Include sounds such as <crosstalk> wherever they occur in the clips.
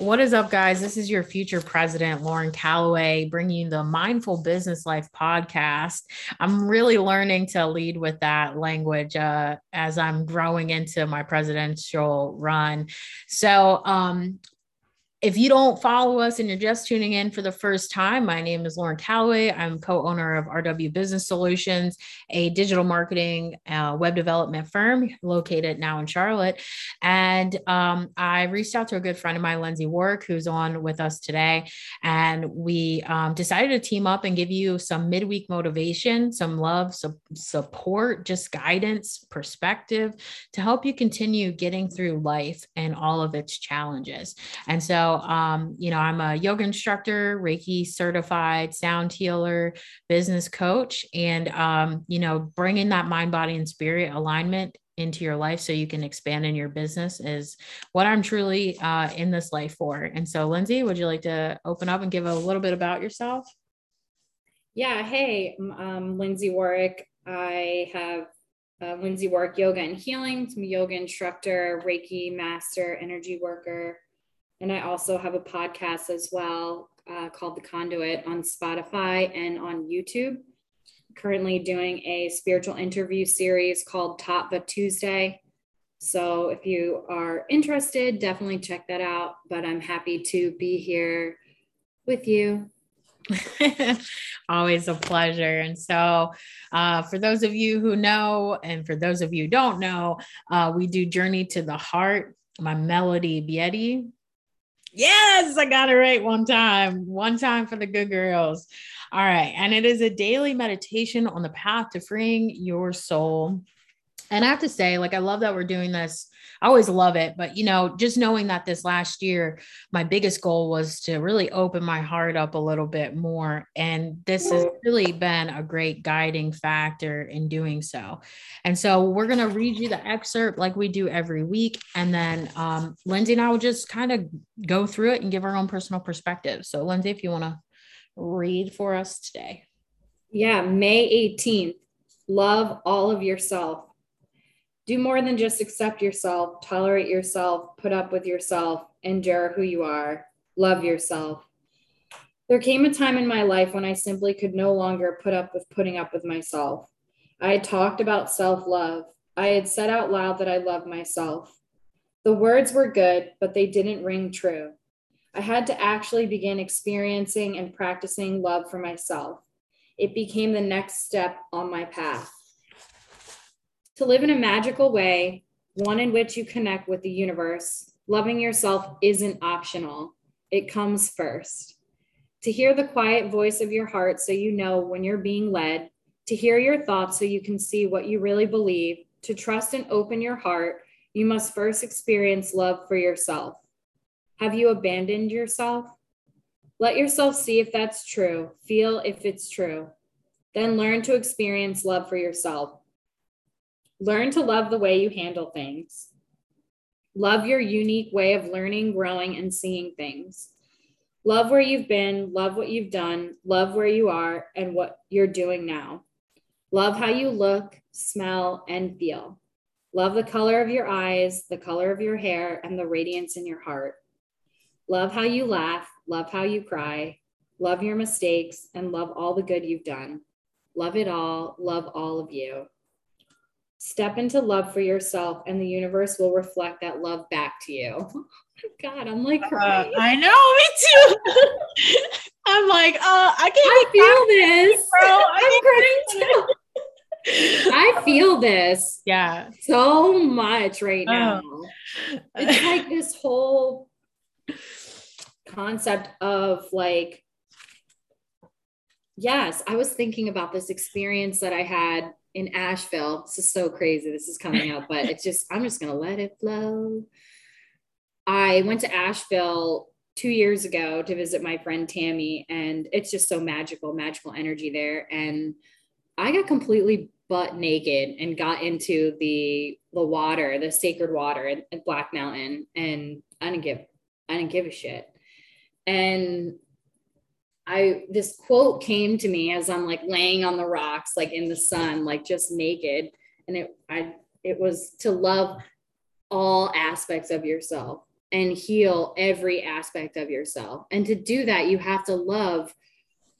What is up, guys? This is your future president, Lauren Calloway, bringing the Mindful Business Life podcast. I'm really learning to lead with that language uh, as I'm growing into my presidential run. So, um, if you don't follow us and you're just tuning in for the first time, my name is Lauren Calloway. I'm co owner of RW Business Solutions, a digital marketing uh, web development firm located now in Charlotte. And um, I reached out to a good friend of mine, Lindsay Warwick, who's on with us today. And we um, decided to team up and give you some midweek motivation, some love, some support, just guidance, perspective to help you continue getting through life and all of its challenges. And so, um, you know, I'm a yoga instructor, Reiki certified sound healer, business coach, and, um, you know, bringing that mind, body, and spirit alignment into your life so you can expand in your business is what I'm truly uh, in this life for. And so, Lindsay, would you like to open up and give a little bit about yourself? Yeah. Hey, I'm Lindsay Warwick. I have uh, Lindsay Warwick Yoga and Healing. I'm a yoga instructor, Reiki master, energy worker, and I also have a podcast as well uh, called The Conduit on Spotify and on YouTube. Currently doing a spiritual interview series called Tattva Tuesday. So if you are interested, definitely check that out. But I'm happy to be here with you. <laughs> Always a pleasure. And so, uh, for those of you who know, and for those of you don't know, uh, we do Journey to the Heart. My Melody Beattie Yes, I got it right one time. One time for the good girls. All right. And it is a daily meditation on the path to freeing your soul. And I have to say, like, I love that we're doing this I always love it. But, you know, just knowing that this last year, my biggest goal was to really open my heart up a little bit more. And this has really been a great guiding factor in doing so. And so we're going to read you the excerpt like we do every week. And then um, Lindsay and I will just kind of go through it and give our own personal perspective. So, Lindsay, if you want to read for us today. Yeah, May 18th. Love all of yourself do more than just accept yourself, tolerate yourself, put up with yourself, endure who you are, love yourself. There came a time in my life when I simply could no longer put up with putting up with myself. I had talked about self love. I had said out loud that I love myself. The words were good, but they didn't ring true. I had to actually begin experiencing and practicing love for myself. It became the next step on my path to live in a magical way, one in which you connect with the universe, loving yourself isn't optional, it comes first. To hear the quiet voice of your heart so you know when you're being led, to hear your thoughts so you can see what you really believe, to trust and open your heart, you must first experience love for yourself. Have you abandoned yourself? Let yourself see if that's true, feel if it's true. Then learn to experience love for yourself. Learn to love the way you handle things. Love your unique way of learning, growing, and seeing things. Love where you've been, love what you've done, love where you are and what you're doing now. Love how you look, smell, and feel. Love the color of your eyes, the color of your hair, and the radiance in your heart. Love how you laugh, love how you cry, love your mistakes, and love all the good you've done. Love it all, love all of you. Step into love for yourself, and the universe will reflect that love back to you. <laughs> God, I'm like, uh, I know, me too. <laughs> I'm like, uh, I can't I feel this, bro. <laughs> I'm crying too. I feel this, yeah, so much right oh. now. It's like this whole concept of like, yes, I was thinking about this experience that I had in Asheville. This is so crazy. This is coming up, but it's just, I'm just going to let it flow. I went to Asheville two years ago to visit my friend Tammy, and it's just so magical, magical energy there. And I got completely butt naked and got into the the water, the sacred water at Black Mountain, and I didn't give I didn't give a shit. And I this quote came to me as I'm like laying on the rocks, like in the sun, like just naked. And it I it was to love all aspects of yourself. and heal every aspect of yourself. And to do that, you have to love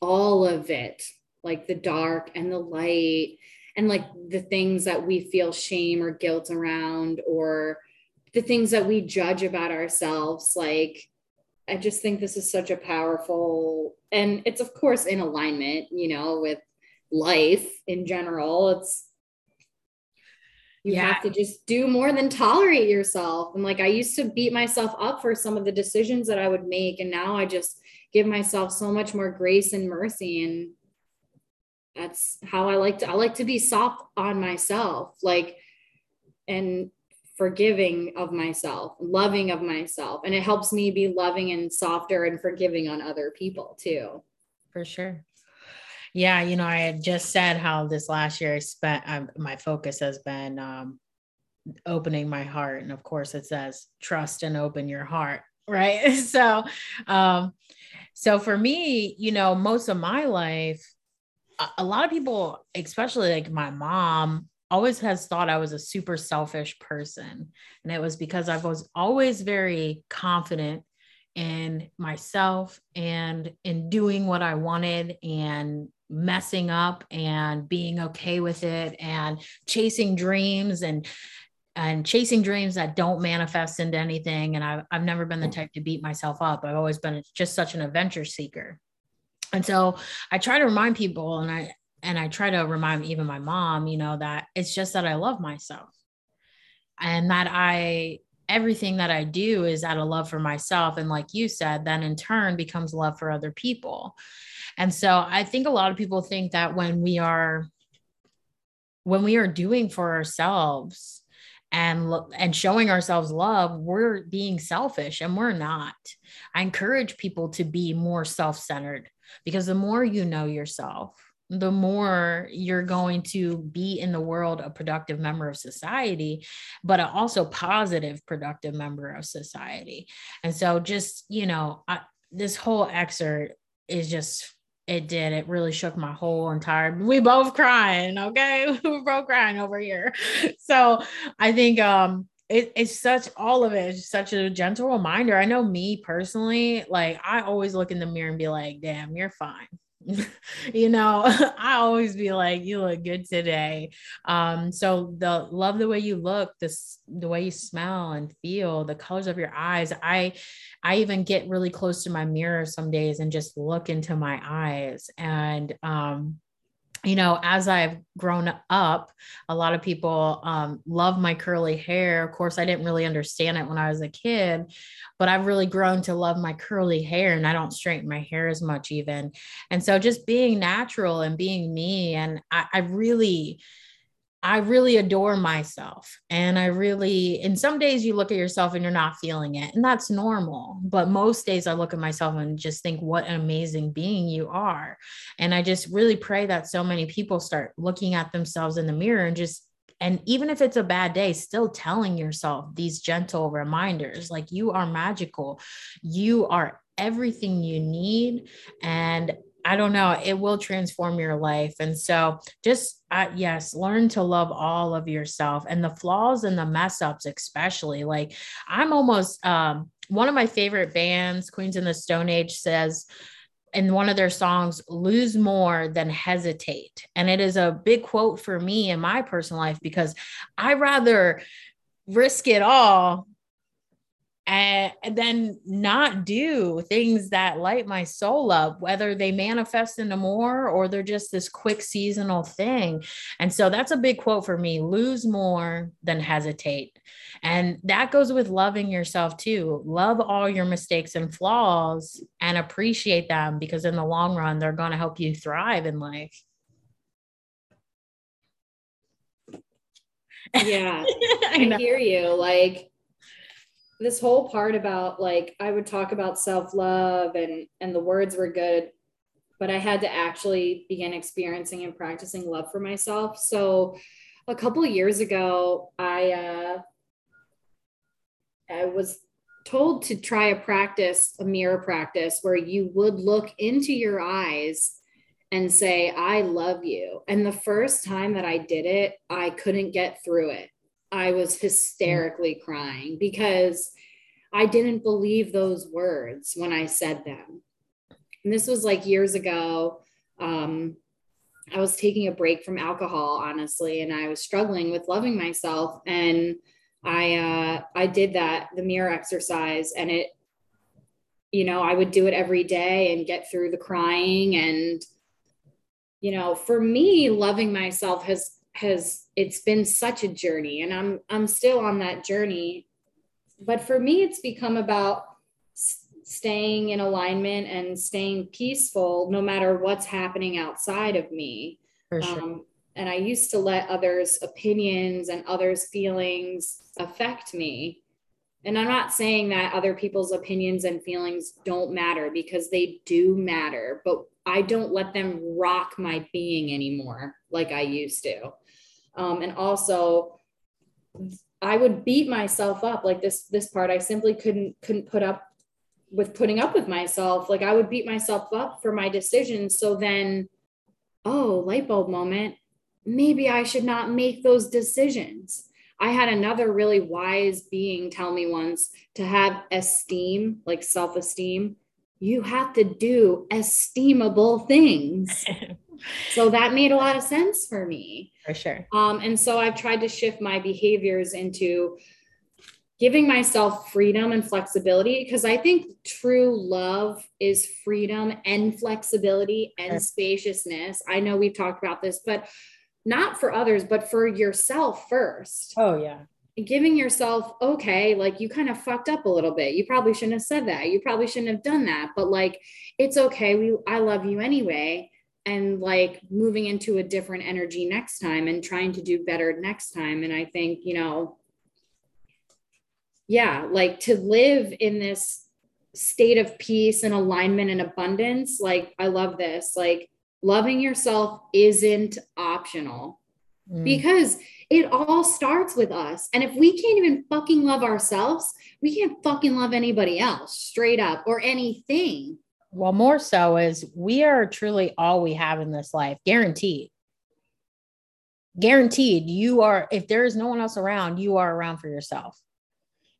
all of it, like the dark and the light, and like the things that we feel shame or guilt around, or the things that we judge about ourselves. Like, I just think this is such a powerful, and it's of course in alignment, you know, with life in general. It's you yeah. have to just do more than tolerate yourself. And like I used to beat myself up for some of the decisions that I would make. And now I just give myself so much more grace and mercy. And that's how I like to I like to be soft on myself, like and forgiving of myself, loving of myself. And it helps me be loving and softer and forgiving on other people too. For sure. Yeah, you know, I had just said how this last year I spent um, my focus has been um, opening my heart, and of course, it says trust and open your heart, <laughs> right? <laughs> so, um, so for me, you know, most of my life, a, a lot of people, especially like my mom, always has thought I was a super selfish person, and it was because I was always very confident in myself and in doing what I wanted and messing up and being okay with it and chasing dreams and and chasing dreams that don't manifest into anything. And I've, I've never been the type to beat myself up. I've always been just such an adventure seeker. And so i try to remind people and i and i try to remind even my mom you know that it's just that i love myself. And that i everything that i do is out of love for myself. And like you said then in turn becomes love for other people. And so I think a lot of people think that when we are when we are doing for ourselves and and showing ourselves love we're being selfish and we're not. I encourage people to be more self-centered because the more you know yourself the more you're going to be in the world a productive member of society but also positive productive member of society and so just you know I, this whole excerpt is just it did. It really shook my whole entire. We both crying. Okay, <laughs> we both crying over here. So I think um it, it's such all of it is such a gentle reminder. I know me personally, like I always look in the mirror and be like, "Damn, you're fine." <laughs> you know <laughs> i always be like you look good today. Um so the love the way you look this the way you smell and feel the colors of your eyes i i even get really close to my mirror some days and just look into my eyes. And um you know, as I've grown up, a lot of people um, love my curly hair. Of course, I didn't really understand it when I was a kid, but I've really grown to love my curly hair and I don't straighten my hair as much, even. And so just being natural and being me. And I, I really, I really adore myself. And I really, in some days, you look at yourself and you're not feeling it, and that's normal. But most days, I look at myself and just think, what an amazing being you are. And I just really pray that so many people start looking at themselves in the mirror and just and even if it's a bad day, still telling yourself these gentle reminders like you are magical, you are everything you need. And I don't know, it will transform your life. And so just, uh, yes, learn to love all of yourself and the flaws and the mess ups, especially. Like, I'm almost, um, one of my favorite bands, Queens in the Stone Age, says, in one of their songs, lose more than hesitate. And it is a big quote for me in my personal life because I rather risk it all and, then not do things that light my soul up, whether they manifest into more or they're just this quick seasonal thing. And so that's a big quote for me lose more than hesitate. And that goes with loving yourself too. Love all your mistakes and flaws and appreciate them because in the long run, they're going to help you thrive in life. Yeah, <laughs> I, I hear you. Like, this whole part about like I would talk about self-love and and the words were good but I had to actually begin experiencing and practicing love for myself. So a couple years ago I uh I was told to try a practice, a mirror practice where you would look into your eyes and say, I love you. And the first time that I did it, I couldn't get through it. I was hysterically crying because I didn't believe those words when I said them. And this was like years ago. Um, I was taking a break from alcohol, honestly, and I was struggling with loving myself. And I uh, I did that the mirror exercise, and it, you know, I would do it every day and get through the crying. And you know, for me, loving myself has has it's been such a journey, and I'm I'm still on that journey. But for me, it's become about staying in alignment and staying peaceful no matter what's happening outside of me. Sure. Um, and I used to let others' opinions and others' feelings affect me. And I'm not saying that other people's opinions and feelings don't matter because they do matter, but I don't let them rock my being anymore like I used to. Um, and also, I would beat myself up like this. This part I simply couldn't couldn't put up with putting up with myself. Like I would beat myself up for my decisions. So then, oh, light bulb moment. Maybe I should not make those decisions. I had another really wise being tell me once to have esteem, like self esteem, you have to do esteemable things. <laughs> so that made a lot of sense for me. For sure. Um, and so I've tried to shift my behaviors into giving myself freedom and flexibility because I think true love is freedom and flexibility and spaciousness. I know we've talked about this, but not for others, but for yourself first. Oh, yeah. Giving yourself, okay, like you kind of fucked up a little bit. You probably shouldn't have said that. You probably shouldn't have done that, but like it's okay. We I love you anyway. And like moving into a different energy next time and trying to do better next time. And I think, you know, yeah, like to live in this state of peace and alignment and abundance. Like, I love this. Like, loving yourself isn't optional mm. because it all starts with us. And if we can't even fucking love ourselves, we can't fucking love anybody else straight up or anything. Well, more so is we are truly all we have in this life, guaranteed. Guaranteed, you are, if there is no one else around, you are around for yourself.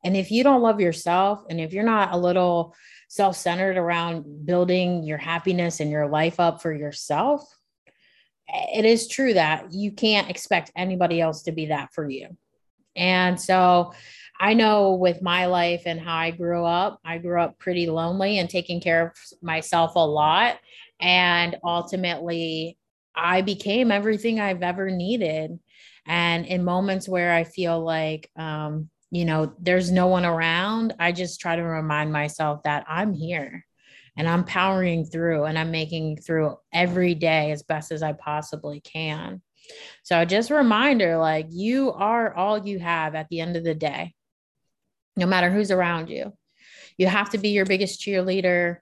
And if you don't love yourself, and if you're not a little self centered around building your happiness and your life up for yourself, it is true that you can't expect anybody else to be that for you. And so I know with my life and how I grew up, I grew up pretty lonely and taking care of myself a lot. And ultimately, I became everything I've ever needed. And in moments where I feel like, um, you know, there's no one around, I just try to remind myself that I'm here and I'm powering through and I'm making through every day as best as I possibly can. So just a reminder like you are all you have at the end of the day, no matter who's around you. You have to be your biggest cheerleader.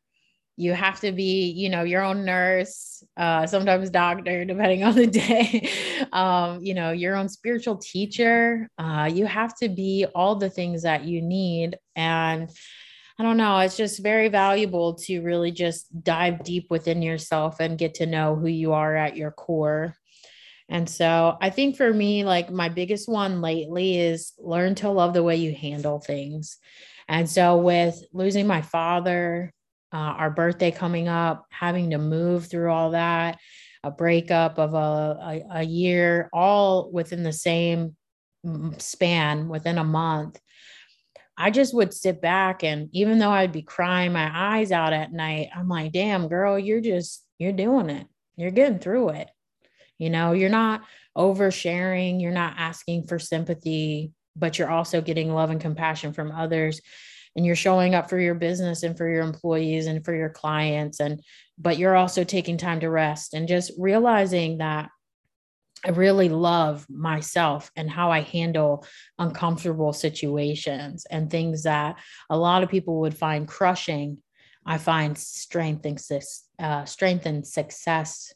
You have to be you know your own nurse uh, sometimes doctor <laughs> depending on the day. <laughs> Um, you know your own spiritual teacher. Uh, you have to be all the things that you need. And i don't know it's just very valuable to really just dive deep within yourself and get to know who you are at your core and so i think for me like my biggest one lately is learn to love the way you handle things and so with losing my father uh, our birthday coming up, having to move through all that, a breakup of a, a, a year, all within the same span within a month. I just would sit back and even though I'd be crying my eyes out at night, I'm like, damn, girl, you're just, you're doing it. You're getting through it. You know, you're not oversharing, you're not asking for sympathy, but you're also getting love and compassion from others and you're showing up for your business and for your employees and for your clients and but you're also taking time to rest and just realizing that I really love myself and how I handle uncomfortable situations and things that a lot of people would find crushing. I find strength and uh, strength and success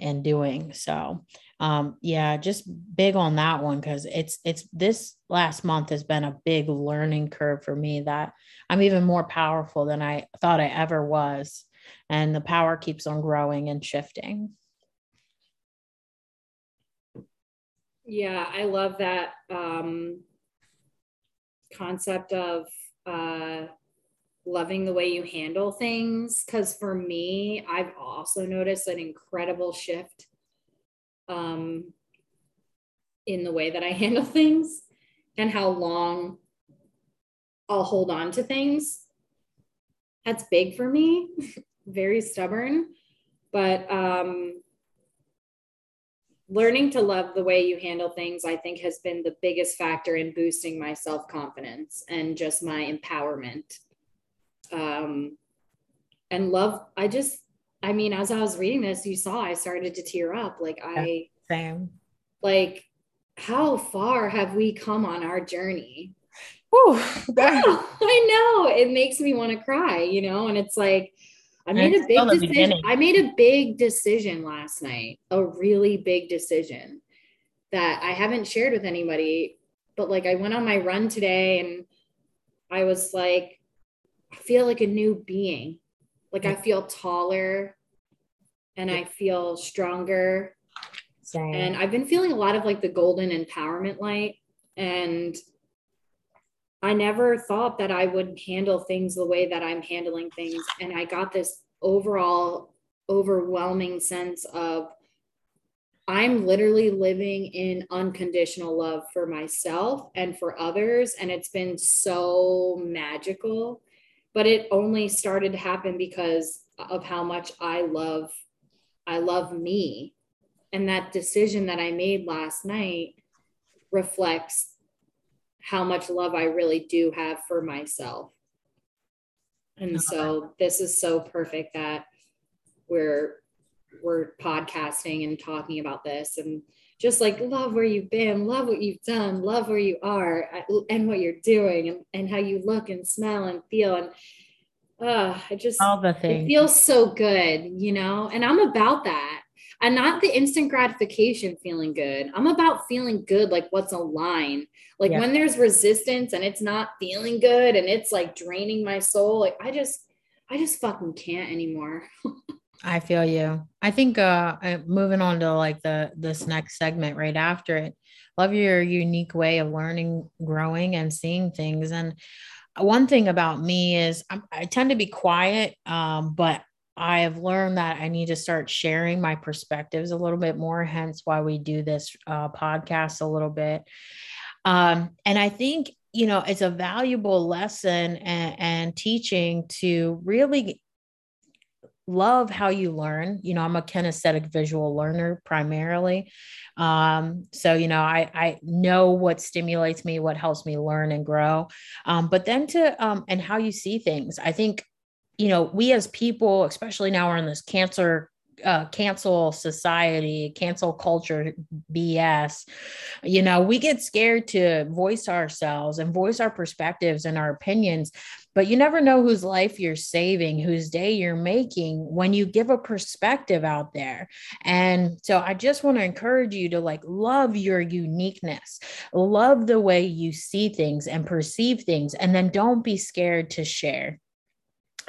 in doing so um yeah just big on that one because it's it's this last month has been a big learning curve for me that i'm even more powerful than i thought i ever was and the power keeps on growing and shifting. Yeah i love that um concept of uh, loving the way you handle things. Because for me, I've also noticed an incredible shift um, in the way that I <laughs> handle things and how long I'll hold on to things. That's big for me, <laughs> very stubborn. But um, learning to love the way you handle things, I think, has been the biggest factor in boosting my self confidence and just my empowerment. Um, and love, I just, I mean, as I was reading this, you saw I started to tear up. Like, I, same. Like, how far have we come on our journey? Oh, <laughs> I know it makes me want to cry, you know, and it's like, I made a big decision. I made a big decision last night, a really big decision that I haven't shared with anybody. But like I went on my run today and I was like, I feel like a new being. Like I feel taller and I feel stronger. Same. And I've been feeling a lot of like the golden empowerment light. And I never thought that I would handle things the way that I'm handling things. And I got this overall overwhelming sense of I'm literally living in unconditional love for myself and for others. And it's been so magical. But it only started to happen because of how much I love, I love me. And that decision that I made last night reflects how much love I really do have for myself. And so this is so perfect that we're we're podcasting and talking about this and just like love where you've been, love what you've done, love where you are and what you're doing and, and how you look and smell and feel and uh I just all the things it feels so good, you know, and I'm about that and not the instant gratification feeling good. I'm about feeling good, like what's aligned. Like yeah. when there's resistance and it's not feeling good and it's like draining my soul, like I just, I just fucking can't anymore. <laughs> I feel you. I think uh, uh moving on to like the this next segment right after it. Love your unique way of learning, growing, and seeing things. And one thing about me is I'm, i tend to be quiet, um, but I have learned that I need to start sharing my perspectives a little bit more, hence why we do this uh, podcast a little bit. Um, and I think, you know, it's a valuable lesson and, and teaching to really love how you learn. You know, I'm a kinesthetic visual learner primarily. Um, so, you know, I, I know what stimulates me, what helps me learn and grow. Um, but then to, um, and how you see things. I think you know, we as people, especially now we're in this cancer uh, cancel society, cancel culture BS, you know, we get scared to voice ourselves and voice our perspectives and our opinions. But you never know whose life you're saving, whose day you're making when you give a perspective out there. And so I just want to encourage you to like love your uniqueness, love the way you see things and perceive things, and then don't be scared to share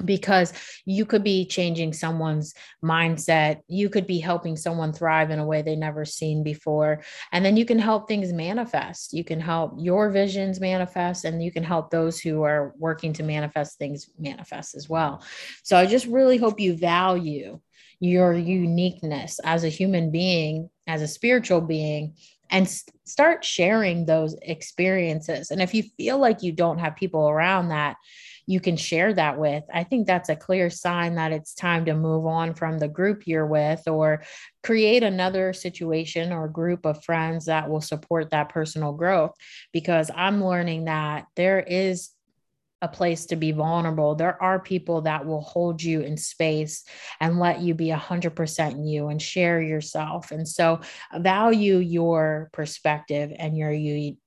because you could be changing someone's mindset. You could be helping someone thrive in a way they never seen before. And then you can help things manifest. You can help your visions manifest and you can help those who are working to manifest things manifest as well. So i just really hope you value your uniqueness as a human being as a spiritual being and start sharing those experiences. And if you feel like you don't have people around that you can share that with. I think that's a clear sign that it's time to move on from the group you're with or create another situation or group of friends that will support that personal growth because I'm learning that there is a place to be vulnerable. There are people that will hold you in space and let you be 100% you and share yourself. And so value your perspective and your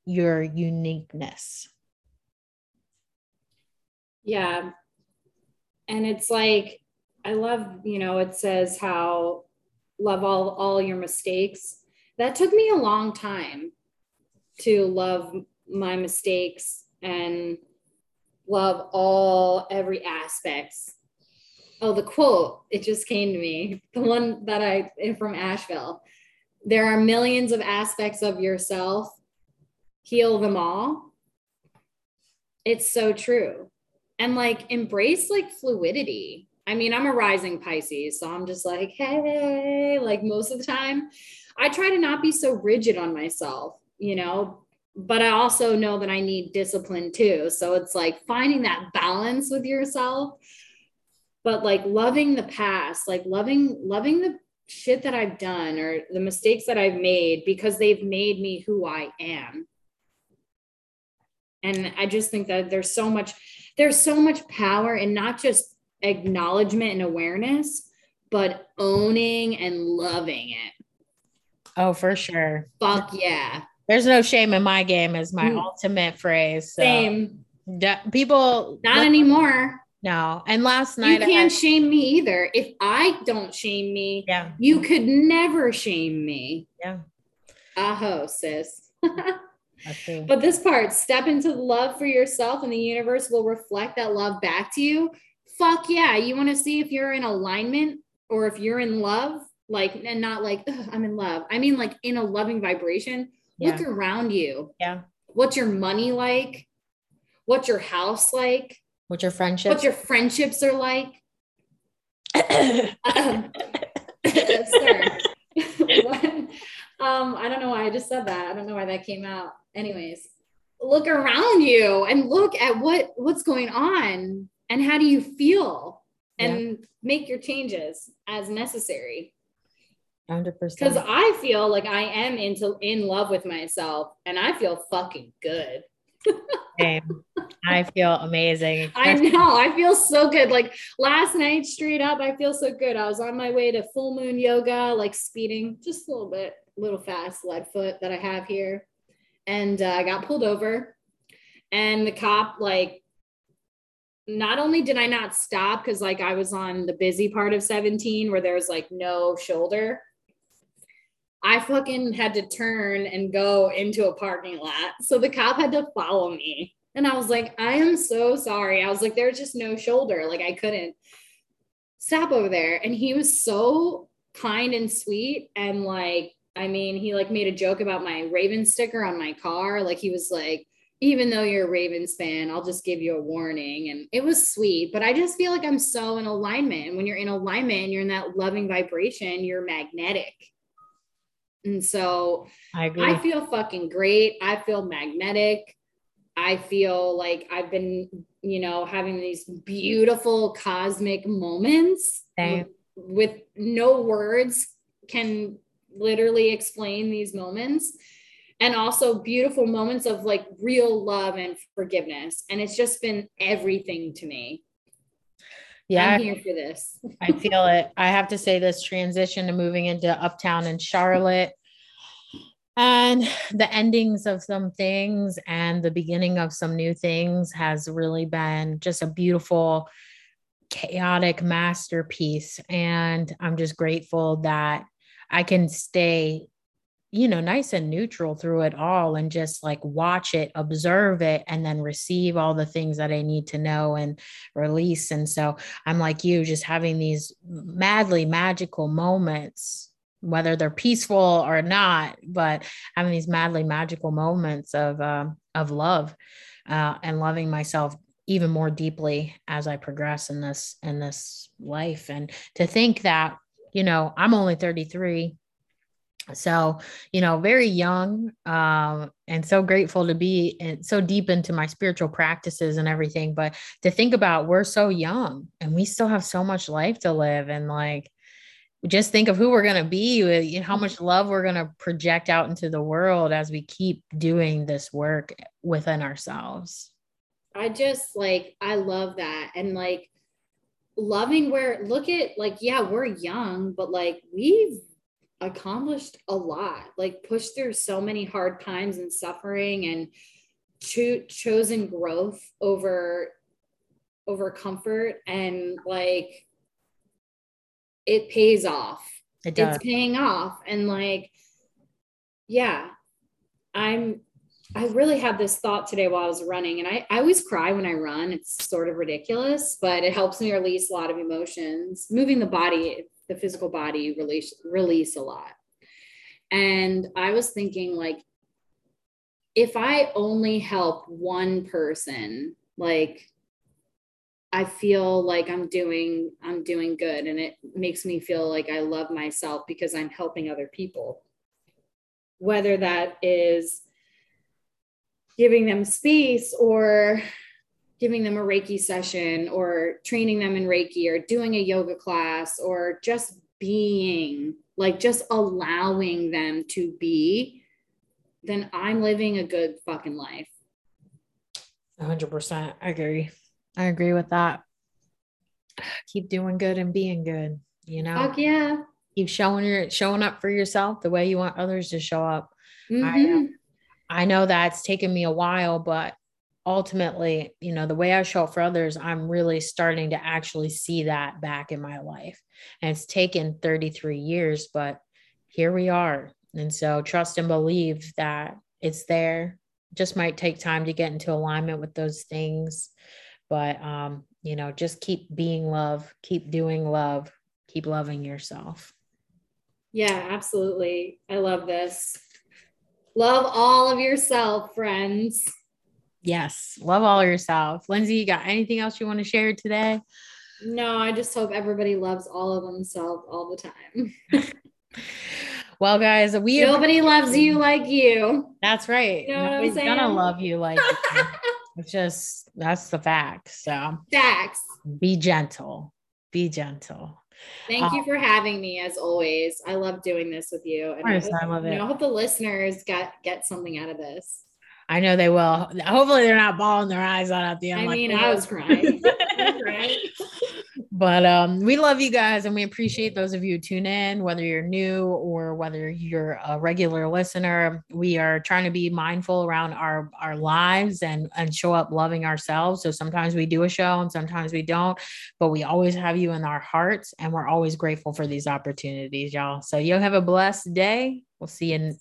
your uniqueness. Yeah. And it's like, I love, you know, it says how love all all your mistakes. That took me a long time to love my mistakes and love all every aspects. Oh, the quote, it just came to me. The one that I from Asheville. There are millions of aspects of yourself. Heal them all It's so true. And like embrace like fluidity. I mean, I'm a rising Pisces, so I'm just like, hey, like most of the time, I try to not be so rigid on myself, you know, but I also know that I need discipline too. So it's like finding that balance with yourself, but like loving the past, like loving, loving the shit that I've done or the mistakes that I've made because they've made me who I am. And I just think that there's so much, there's so much power in not just acknowledgement and awareness, but owning and loving it. Oh, for sure. Fuck yeah. There's no shame in my game is my mm. ultimate phrase. So. Same. people not anymore. No. And last night you can't had, shame me either. If I don't shame me, yeah, you could never shame me. Yeah. Aho, sis. <laughs> but this part, step into the love for yourself, and the universe will reflect that love back to you. Fuck yeah. You want to see if you're in alignment or if you're in love, like, and not like, I'm in love. I mean, like in a loving vibration yeah. look around you. Yeah. What's your money like? What's your house like? What's your friendships? What your friendships are like? <coughs> um, <coughs> <laughs> um, I don't know why I just said that. I don't know why that came out. Anyways, look around you and look at what what's going on and how do you feel and yeah. make your changes as necessary. 100%. Because I feel like I am into in love with myself and I feel fucking good. Same. I feel amazing. <laughs> I know. I feel so good. Like last night, straight up, I feel so good. I was on my way to full moon yoga, like speeding just a little bit, little fast, lead foot that I have here. And uh, I got pulled over. And the cop, like, not only did I not stop because, like, I was on the busy part of 17 where there's like no shoulder, I fucking had to turn and go into a parking lot. So the cop had to follow me. And I was like, I am so sorry. I was like, there's just no shoulder. Like I couldn't stop over there. And he was so kind and sweet. And like, I mean, he like made a joke about my Raven sticker on my car. Like he was like, even though you're a Ravens fan, I'll just give you a warning. And it was sweet, but I just feel like I'm so in alignment. And when you're in alignment you're in that loving vibration, you're magnetic. And so I, agree. I feel fucking great. I feel magnetic. I feel like I've been, you know, having these beautiful cosmic moments with, with no words can literally explain these moments and also beautiful moments of like real love and forgiveness. And it's just been everything to me. Yeah i'm here for this. <laughs> I feel it. I have to say this transition to moving into uptown in charlotte and the endings of some things and the beginning of some new things has really been just a beautiful chaotic masterpiece. And i'm just grateful that i can stay you know, nice and neutral through it all and just like watch it, observe it, and then receive all the things that I need to know and release. And so I'm like you, just having these madly magical moments, whether they're peaceful or not, but having these madly magical moments of, uh, of love uh, and loving myself even more deeply as I progress in this in this life and to think that you know I'm only 33 so you know very young um, and so grateful to be in, so deep into my spiritual practices and everything. But to think about we're so young and we still have so much life to live and like just think of who we're going to be you know, how much love we're going to project out into the world as we keep doing this work within ourselves. I just like i love that. And like loving where look at like yeah we're young but like we've accomplished a lot, like pushed through so many hard times and suffering and cho- chosen growth over over comfort and like it pays off. It does. It's paying off and like yeah, I'm I really had this thought today while I was running, and I, I always cry when I run. It's sort of ridiculous, but it helps me release a lot of emotions. Moving the body the physical body release release a lot. And I was thinking like if I only help one person, like I feel like I'm doing I'm doing good and it makes me feel like I love myself because I'm helping other people. Whether that is giving them space or giving them a Reiki session or training them in Reiki or doing a yoga class or just being like just allowing them to be, then I'm living a good fucking life. 100%. I agree. I agree with that. Keep doing good and being good, you know? Fuck yeah. Keep showing your showing up for yourself the way you want others to show up. Mm-hmm. I, I know that's taken me a while, but ultimately, you know, the way I show up for others, I'm really starting to actually see that back in my life. And it's taken 33 years, but here we are. And so trust and believe that it's there. Just might take time to get into alignment with those things. But um, you know, just keep being love, keep doing love, keep loving yourself. Yeah, absolutely. I love this. Love all of yourself, friends. Yes, love all yourself. Lindsay, you got anything else you want to share today? No, I just hope everybody loves all of themselves all the time. <laughs> well, guys, we nobody have- loves you like you. That's right. You know Nobody's gonna love you like you. <laughs> it's just that's the fact. So facts. Be gentle. Be gentle. Thank you um, for having me as always. I love doing this with you. And I, hope, I love it. You know, I hope the listeners get get something out of this. I know they will. Hopefully, they're not bawling their eyes out at the end. I like, mean, <laughs> I was crying. <laughs> but um, we love you guys and we appreciate those of you tune in, whether you're new or whether you're a regular listener. We are trying to be mindful around our our lives and and show up loving ourselves. So sometimes we do a show and sometimes we don't, but we always have you in our hearts and we're always grateful for these opportunities, y'all. So you'll have a blessed day. We'll see you in